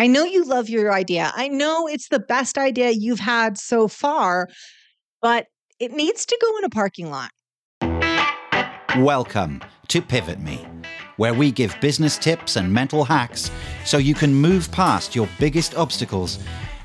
I know you love your idea. I know it's the best idea you've had so far, but it needs to go in a parking lot. Welcome to Pivot Me, where we give business tips and mental hacks so you can move past your biggest obstacles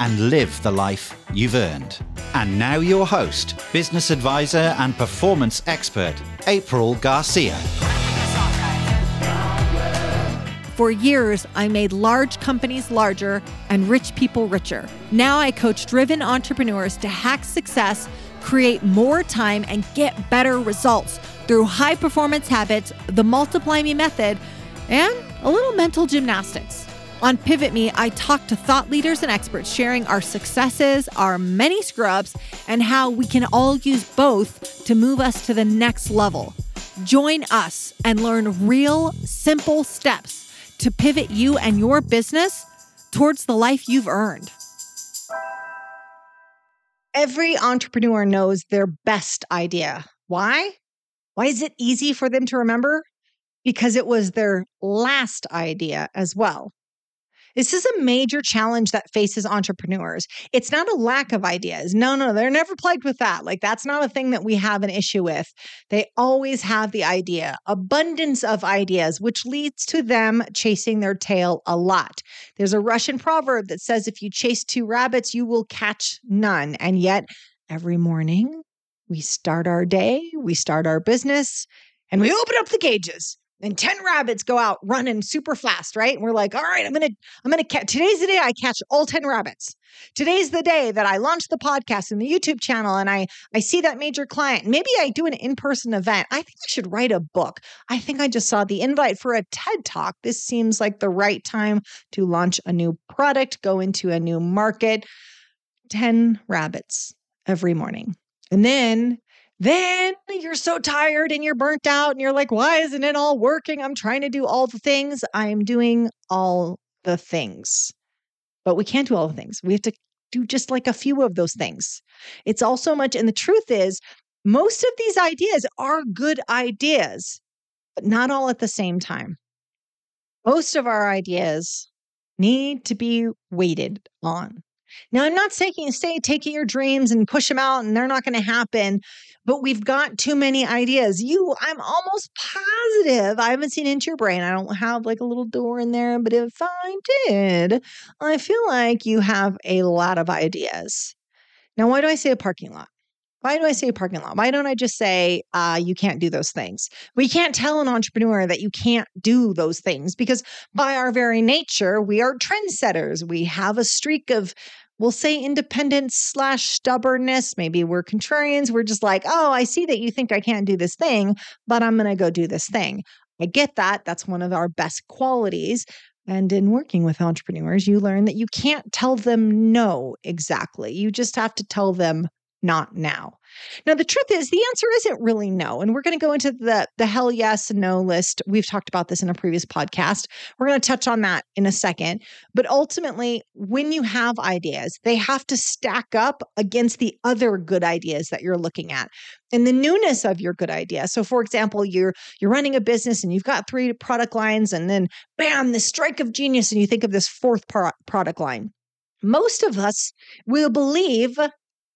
and live the life you've earned. And now, your host, business advisor, and performance expert, April Garcia. For years, I made large companies larger and rich people richer. Now I coach driven entrepreneurs to hack success, create more time, and get better results through high performance habits, the Multiply Me method, and a little mental gymnastics. On Pivot Me, I talk to thought leaders and experts sharing our successes, our many scrubs, and how we can all use both to move us to the next level. Join us and learn real, simple steps to pivot you and your business towards the life you've earned. Every entrepreneur knows their best idea. Why? Why is it easy for them to remember? Because it was their last idea as well. This is a major challenge that faces entrepreneurs. It's not a lack of ideas. No, no, they're never plagued with that. Like, that's not a thing that we have an issue with. They always have the idea, abundance of ideas, which leads to them chasing their tail a lot. There's a Russian proverb that says, if you chase two rabbits, you will catch none. And yet, every morning, we start our day, we start our business, and we open up the cages and 10 rabbits go out running super fast right? And we're like all right i'm gonna i'm gonna catch today's the day i catch all 10 rabbits. Today's the day that i launch the podcast and the youtube channel and i i see that major client. Maybe i do an in-person event. I think i should write a book. I think i just saw the invite for a ted talk. This seems like the right time to launch a new product go into a new market. 10 rabbits every morning. And then then you're so tired and you're burnt out and you're like, why isn't it all working? I'm trying to do all the things. I'm doing all the things. But we can't do all the things. We have to do just like a few of those things. It's all so much, and the truth is, most of these ideas are good ideas, but not all at the same time. Most of our ideas need to be waited on. Now, I'm not saying stay taking your dreams and push them out and they're not going to happen, but we've got too many ideas. You, I'm almost positive I haven't seen into your brain. I don't have like a little door in there, but if I did, I feel like you have a lot of ideas. Now, why do I say a parking lot? Why do I say a parking lot? Why don't I just say uh, you can't do those things? We can't tell an entrepreneur that you can't do those things because, by our very nature, we are trendsetters. We have a streak of we'll say independence slash stubbornness. Maybe we're contrarians. We're just like, oh, I see that you think I can't do this thing, but I'm going to go do this thing. I get that. That's one of our best qualities. And in working with entrepreneurs, you learn that you can't tell them no exactly. You just have to tell them not now. Now, the truth is, the answer isn't really no. And we're going to go into the, the hell yes no list. We've talked about this in a previous podcast. We're going to touch on that in a second. But ultimately, when you have ideas, they have to stack up against the other good ideas that you're looking at and the newness of your good idea. So for example, you're you're running a business and you've got three product lines and then bam, the strike of genius and you think of this fourth pro- product line. Most of us will believe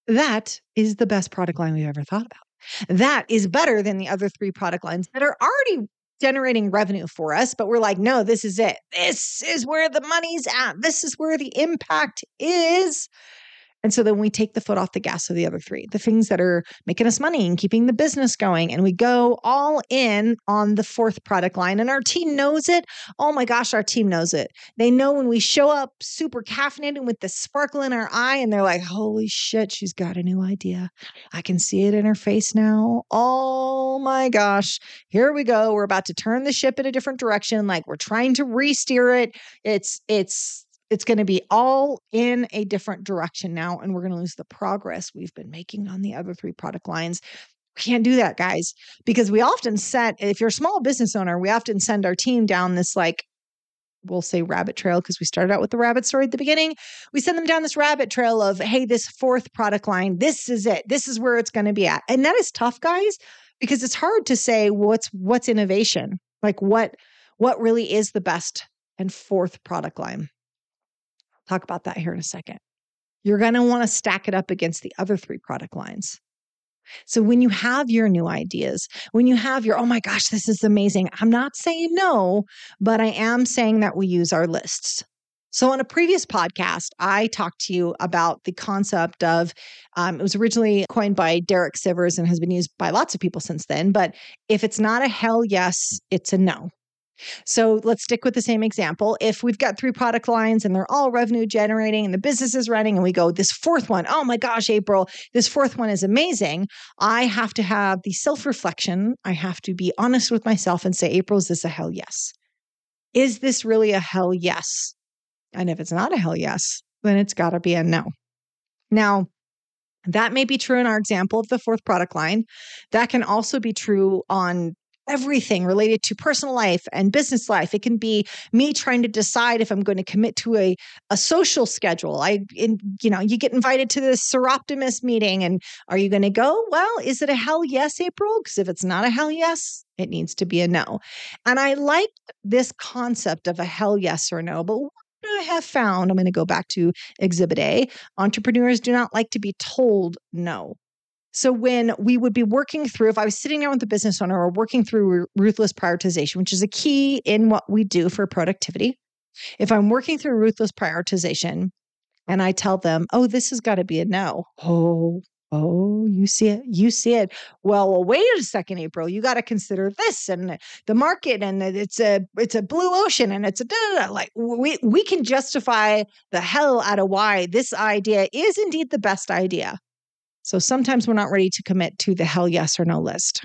that is the best product line we've ever thought about. That is better than the other three product lines that are already generating revenue for us, but we're like, no, this is it. This is where the money's at. This is where the impact is. And so then we take the foot off the gas of the other three, the things that are making us money and keeping the business going. And we go all in on the fourth product line. And our team knows it. Oh my gosh, our team knows it. They know when we show up super caffeinated with the sparkle in our eye, and they're like, holy shit, she's got a new idea. I can see it in her face now. Oh my gosh, here we go. We're about to turn the ship in a different direction. Like we're trying to re steer it. It's, it's, it's going to be all in a different direction now, and we're going to lose the progress we've been making on the other three product lines. We can't do that, guys, because we often set, if you're a small business owner, we often send our team down this like, we'll say rabbit trail because we started out with the rabbit story at the beginning. We send them down this rabbit trail of, hey, this fourth product line, this is it. This is where it's going to be at. And that is tough, guys, because it's hard to say what's what's innovation. Like what what really is the best and fourth product line. Talk about that here in a second. You're going to want to stack it up against the other three product lines. So when you have your new ideas, when you have your, oh my gosh, this is amazing, I'm not saying no, but I am saying that we use our lists. So, on a previous podcast, I talked to you about the concept of um, it was originally coined by Derek Sivers and has been used by lots of people since then. But if it's not a hell yes, it's a no. So let's stick with the same example. If we've got three product lines and they're all revenue generating and the business is running, and we go, this fourth one, oh my gosh, April, this fourth one is amazing. I have to have the self reflection. I have to be honest with myself and say, April, is this a hell yes? Is this really a hell yes? And if it's not a hell yes, then it's got to be a no. Now, that may be true in our example of the fourth product line. That can also be true on everything related to personal life and business life. It can be me trying to decide if I'm going to commit to a, a social schedule. I, in, you know, you get invited to this Soroptimist meeting and are you going to go? Well, is it a hell yes, April? Because if it's not a hell yes, it needs to be a no. And I like this concept of a hell yes or no, but I have found, I'm going to go back to exhibit A, entrepreneurs do not like to be told no. So when we would be working through, if I was sitting down with the business owner or working through ruthless prioritization, which is a key in what we do for productivity, if I'm working through ruthless prioritization and I tell them, oh, this has got to be a no. Oh, oh, you see it, you see it. Well, well wait a second, April. You got to consider this and the market, and it's a it's a blue ocean, and it's a da, da, da. like we we can justify the hell out of why this idea is indeed the best idea. So sometimes we're not ready to commit to the hell yes or no list.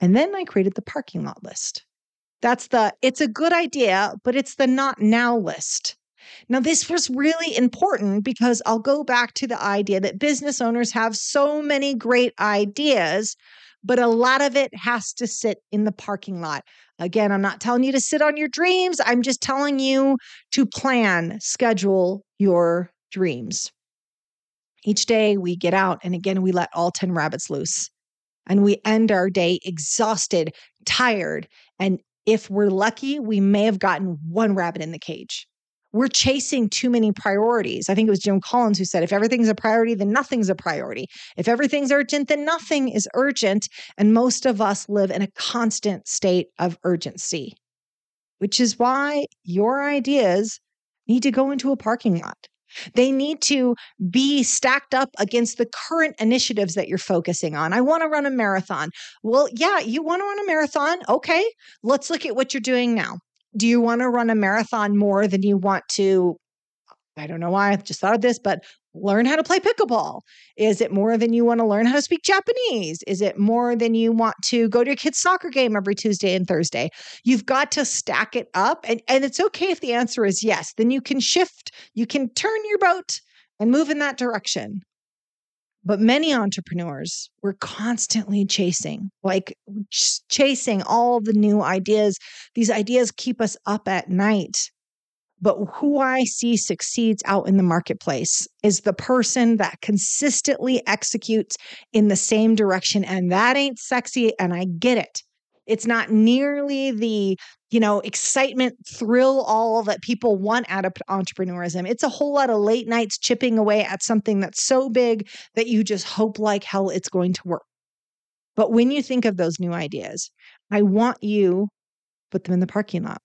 And then I created the parking lot list. That's the it's a good idea, but it's the not now list. Now, this was really important because I'll go back to the idea that business owners have so many great ideas, but a lot of it has to sit in the parking lot. Again, I'm not telling you to sit on your dreams. I'm just telling you to plan, schedule your dreams. Each day we get out and again we let all 10 rabbits loose. And we end our day exhausted, tired. And if we're lucky, we may have gotten one rabbit in the cage. We're chasing too many priorities. I think it was Jim Collins who said, if everything's a priority, then nothing's a priority. If everything's urgent, then nothing is urgent. And most of us live in a constant state of urgency, which is why your ideas need to go into a parking lot. They need to be stacked up against the current initiatives that you're focusing on. I want to run a marathon. Well, yeah, you want to run a marathon. Okay, let's look at what you're doing now. Do you want to run a marathon more than you want to I don't know why I just thought of this, but learn how to play pickleball? Is it more than you want to learn how to speak Japanese? Is it more than you want to go to your kid's soccer game every Tuesday and Thursday? You've got to stack it up. And, and it's okay if the answer is yes. Then you can shift, you can turn your boat and move in that direction. But many entrepreneurs were constantly chasing, like chasing all the new ideas. These ideas keep us up at night but who I see succeeds out in the marketplace is the person that consistently executes in the same direction. And that ain't sexy. And I get it. It's not nearly the, you know, excitement, thrill, all that people want out of entrepreneurism. It's a whole lot of late nights chipping away at something that's so big that you just hope like hell it's going to work. But when you think of those new ideas, I want you put them in the parking lot.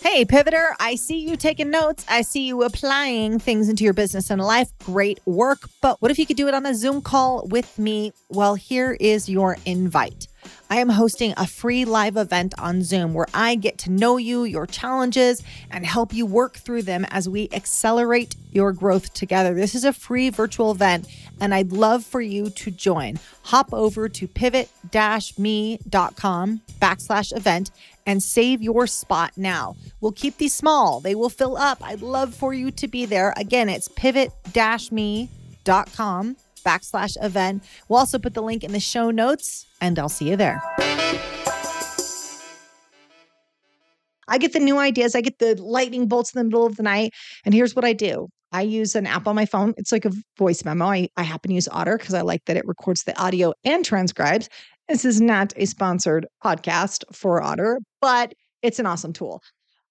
Hey, Pivoter, I see you taking notes. I see you applying things into your business and life. Great work. But what if you could do it on a Zoom call with me? Well, here is your invite. I am hosting a free live event on Zoom where I get to know you, your challenges, and help you work through them as we accelerate your growth together. This is a free virtual event, and I'd love for you to join. Hop over to pivot-me.com backslash event and save your spot now. We'll keep these small, they will fill up. I'd love for you to be there. Again, it's pivot me.com backslash event. We'll also put the link in the show notes, and I'll see you there. I get the new ideas. I get the lightning bolts in the middle of the night. And here's what I do I use an app on my phone. It's like a voice memo. I, I happen to use Otter because I like that it records the audio and transcribes. This is not a sponsored podcast for Otter, but it's an awesome tool.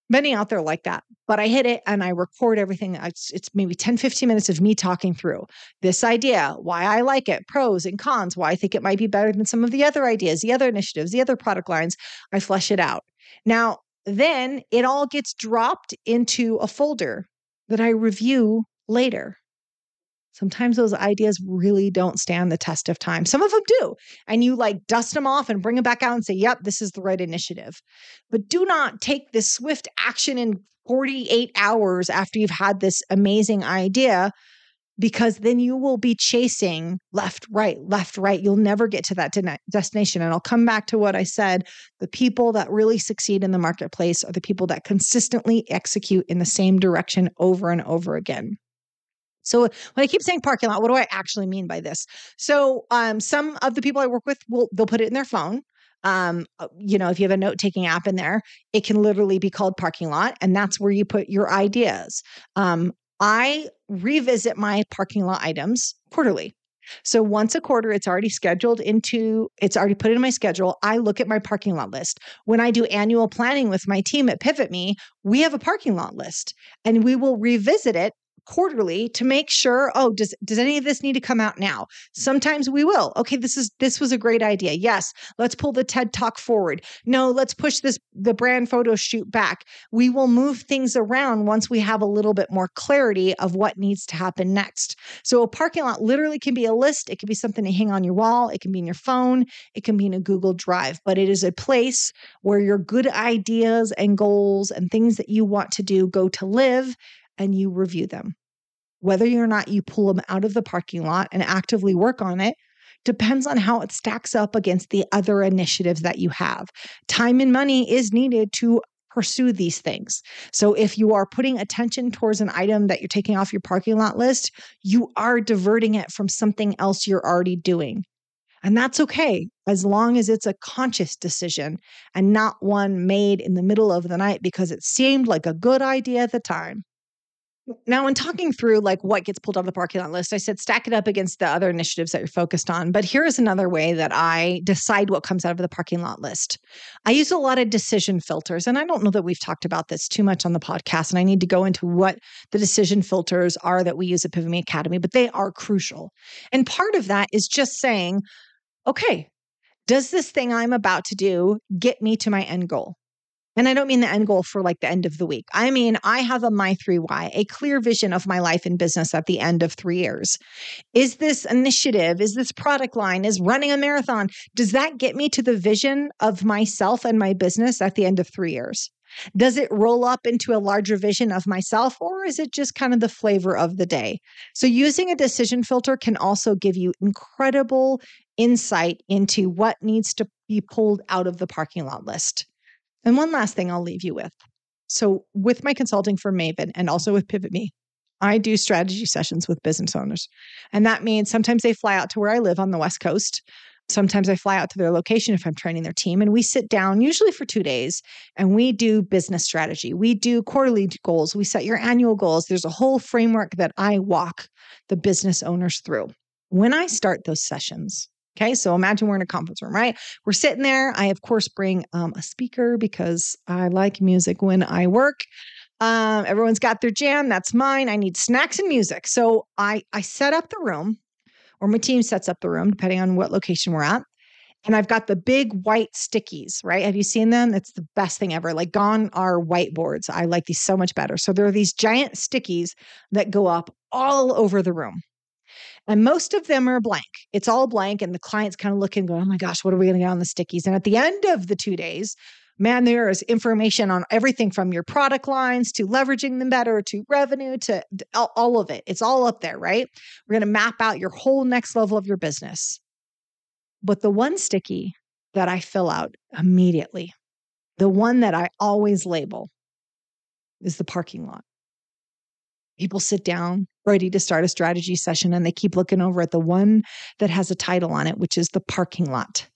Many out there like that but i hit it and i record everything it's, it's, maybe 10 15 minutes of me talking through this idea why i like it pros and cons why i think it might be better than some of the other ideas the other initiatives the other product lines i flesh it out. Now then it all gets dropped into a folder that i review later Sometimes those ideas really don't stand the test of time. Some of them do. And you like dust them off and bring them back out and say, yep, this is the right initiative. But do not take this swift action in 48 hours after you've had this amazing idea because then you will be chasing left, right, left, right. You'll never get to that de- destination. And I'll come back to what I said the people that really succeed in the marketplace are the people that consistently execute in the same direction over and over again. So when I keep saying parking lot, what do I actually mean by this? So um, some of the people I work with will they'll put it in their phone. Um, uh, you know, if you have a note taking app in there, it can literally be called parking lot, and that's where you put your ideas. Um, I revisit my parking lot items quarterly. So once a quarter, it's already scheduled into, it's already put in my schedule. I look at my parking lot list. When I do annual planning with my team at Pivot Me, we have a parking lot list and we will revisit it quarterly to make sure oh does does any of this need to come out now? Sometimes we will. Okay this is this was a great idea. Yes let's pull the ted talk forward. No let's push this the brand photo shoot back. We will move things around once we have a little bit more clarity of what needs to happen next. So a parking lot literally can be a list. It can be something to hang on your wall. It can be in your phone. It can be in a google drive. But it is a place where your good ideas and goals and things that you want to do go to live and you review them. Whether or not you pull them out of the parking lot and actively work on it depends on how it stacks up against the other initiatives that you have. Time and money is needed to pursue these things. So if you are putting attention towards an item that you're taking off your parking lot list, you are diverting it from something else you're already doing. And that's okay as long as it's a conscious decision and not one made in the middle of the night because it seemed like a good idea at the time. Now, in talking through like what gets pulled out of the parking lot list, I said stack it up against the other initiatives that you're focused on. But here is another way that I decide what comes out of the parking lot list. I use a lot of decision filters, and I don't know that we've talked about this too much on the podcast. And I need to go into what the decision filters are that we use at Pivot Me Academy, but they are crucial. And part of that is just saying, okay, does this thing I'm about to do get me to my end goal? And I don't mean the end goal for like the end of the week. I mean, I have a my three why, a clear vision of my life and business at the end of three years. Is this initiative, is this product line, is running a marathon, does that get me to the vision of myself and my business at the end of three years? Does it roll up into a larger vision of myself, or is it just kind of the flavor of the day? So, using a decision filter can also give you incredible insight into what needs to be pulled out of the parking lot list. And one last thing I'll leave you with. So, with my consulting for Maven and also with Pivot Me, I do strategy sessions with business owners. And that means sometimes they fly out to where I live on the West Coast. Sometimes I fly out to their location if I'm training their team, and we sit down, usually for two days, and we do business strategy. We do quarterly goals. We set your annual goals. There's a whole framework that I walk the business owners through. When I start those sessions, Okay, so imagine we're in a conference room, right? We're sitting there. I, of course, bring um, a speaker because I like music when I work. Um, everyone's got their jam. That's mine. I need snacks and music. So I I set up the room, or my team sets up the room, depending on what location we're at. And I've got the big white stickies, right? Have you seen them? It's the best thing ever. Like gone are whiteboards. I like these so much better. So there are these giant stickies that go up all over the room. And most of them are blank. It's all blank. And the client's kind of looking, going, oh my gosh, what are we going to get on the stickies? And at the end of the two days, man, there is information on everything from your product lines to leveraging them better to revenue to all of it. It's all up there, right? We're going to map out your whole next level of your business. But the one sticky that I fill out immediately, the one that I always label is the parking lot. People sit down ready to start a strategy session and they keep looking over at the one that has a title on it, which is the parking lot.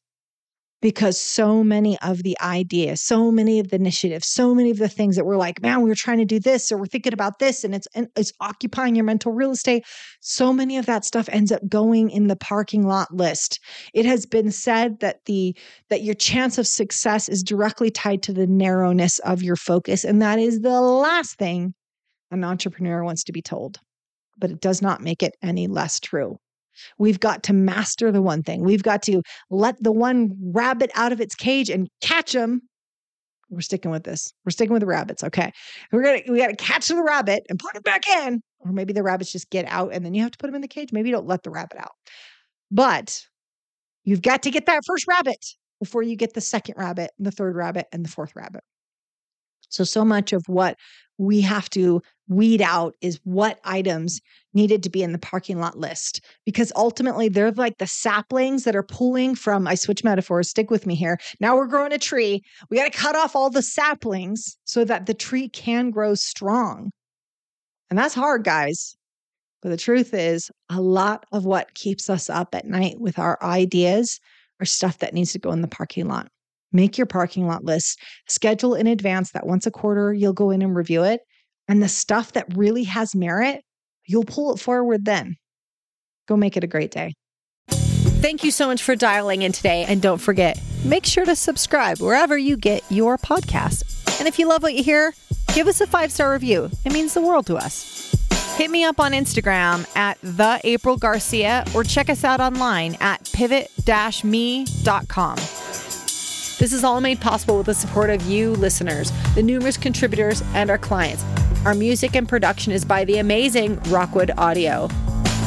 because so many of the ideas, so many of the initiatives, so many of the things that we're like, man, we were trying to do this or we're thinking about this and it's and it's occupying your mental real estate. So many of that stuff ends up going in the parking lot list. It has been said that the that your chance of success is directly tied to the narrowness of your focus and that is the last thing an entrepreneur wants to be told. But it does not make it any less true. We've got to master the one thing. We've got to let the one rabbit out of its cage and catch him. We're sticking with this. We're sticking with the rabbits. Okay. We're gonna we gotta catch the rabbit and put it back in. Or maybe the rabbits just get out and then you have to put them in the cage. Maybe you don't let the rabbit out. But you've got to get that first rabbit before you get the second rabbit, and the third rabbit, and the fourth rabbit. So, so much of what we have to weed out is what items needed to be in the parking lot list because ultimately they're like the saplings that are pulling from I switch metaphors stick with me here now we're growing a tree we got to cut off all the saplings so that the tree can grow strong. And that's hard guys. But the truth is a lot of what keeps us up at night with our ideas are stuff that needs to go in the parking lot Make your parking lot list, schedule in advance that once a quarter you'll go in and review it. And the stuff that really has merit, you'll pull it forward then. Go make it a great day. Thank you so much for dialing in today. And don't forget, make sure to subscribe wherever you get your podcast. And if you love what you hear, give us a five star review. It means the world to us. Hit me up on Instagram at the April Garcia or check us out online at pivot-me.com. This is all made possible with the support of you listeners, the numerous contributors, and our clients. Our music and production is by the amazing Rockwood Audio.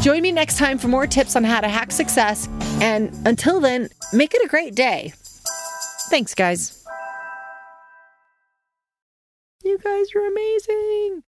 Join me next time for more tips on how to hack success. And until then, make it a great day. Thanks, guys. You guys are amazing.